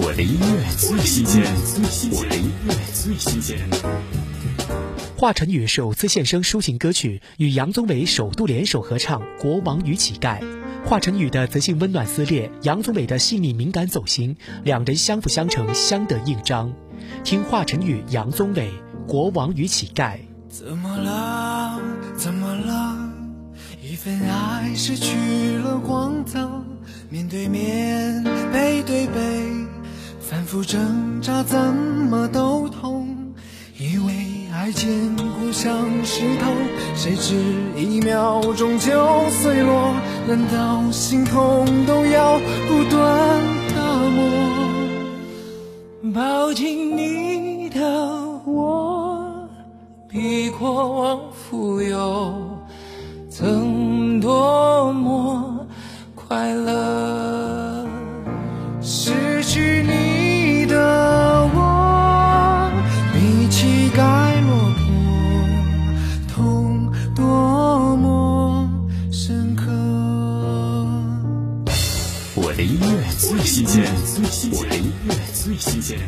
我的音乐最新鲜，我的音乐最新鲜。华晨宇首次现身抒情歌曲，与杨宗纬首度联手合唱《国王与乞丐》。华晨宇的磁性温暖撕裂，杨宗纬的细腻敏感走心，两人相辅相成，相得益彰。听华晨宇、杨宗纬《国王与乞丐》。怎么了？怎么了？一份爱失去了光彩，不挣扎，怎么都痛。以为爱坚固像石头，谁知一秒钟就碎落。难道心痛都要不断打磨？抱紧你的我，比过往富有，曾多么快乐。失该落魄，痛多么深刻。我的音乐最新鲜，我的音乐最新鲜。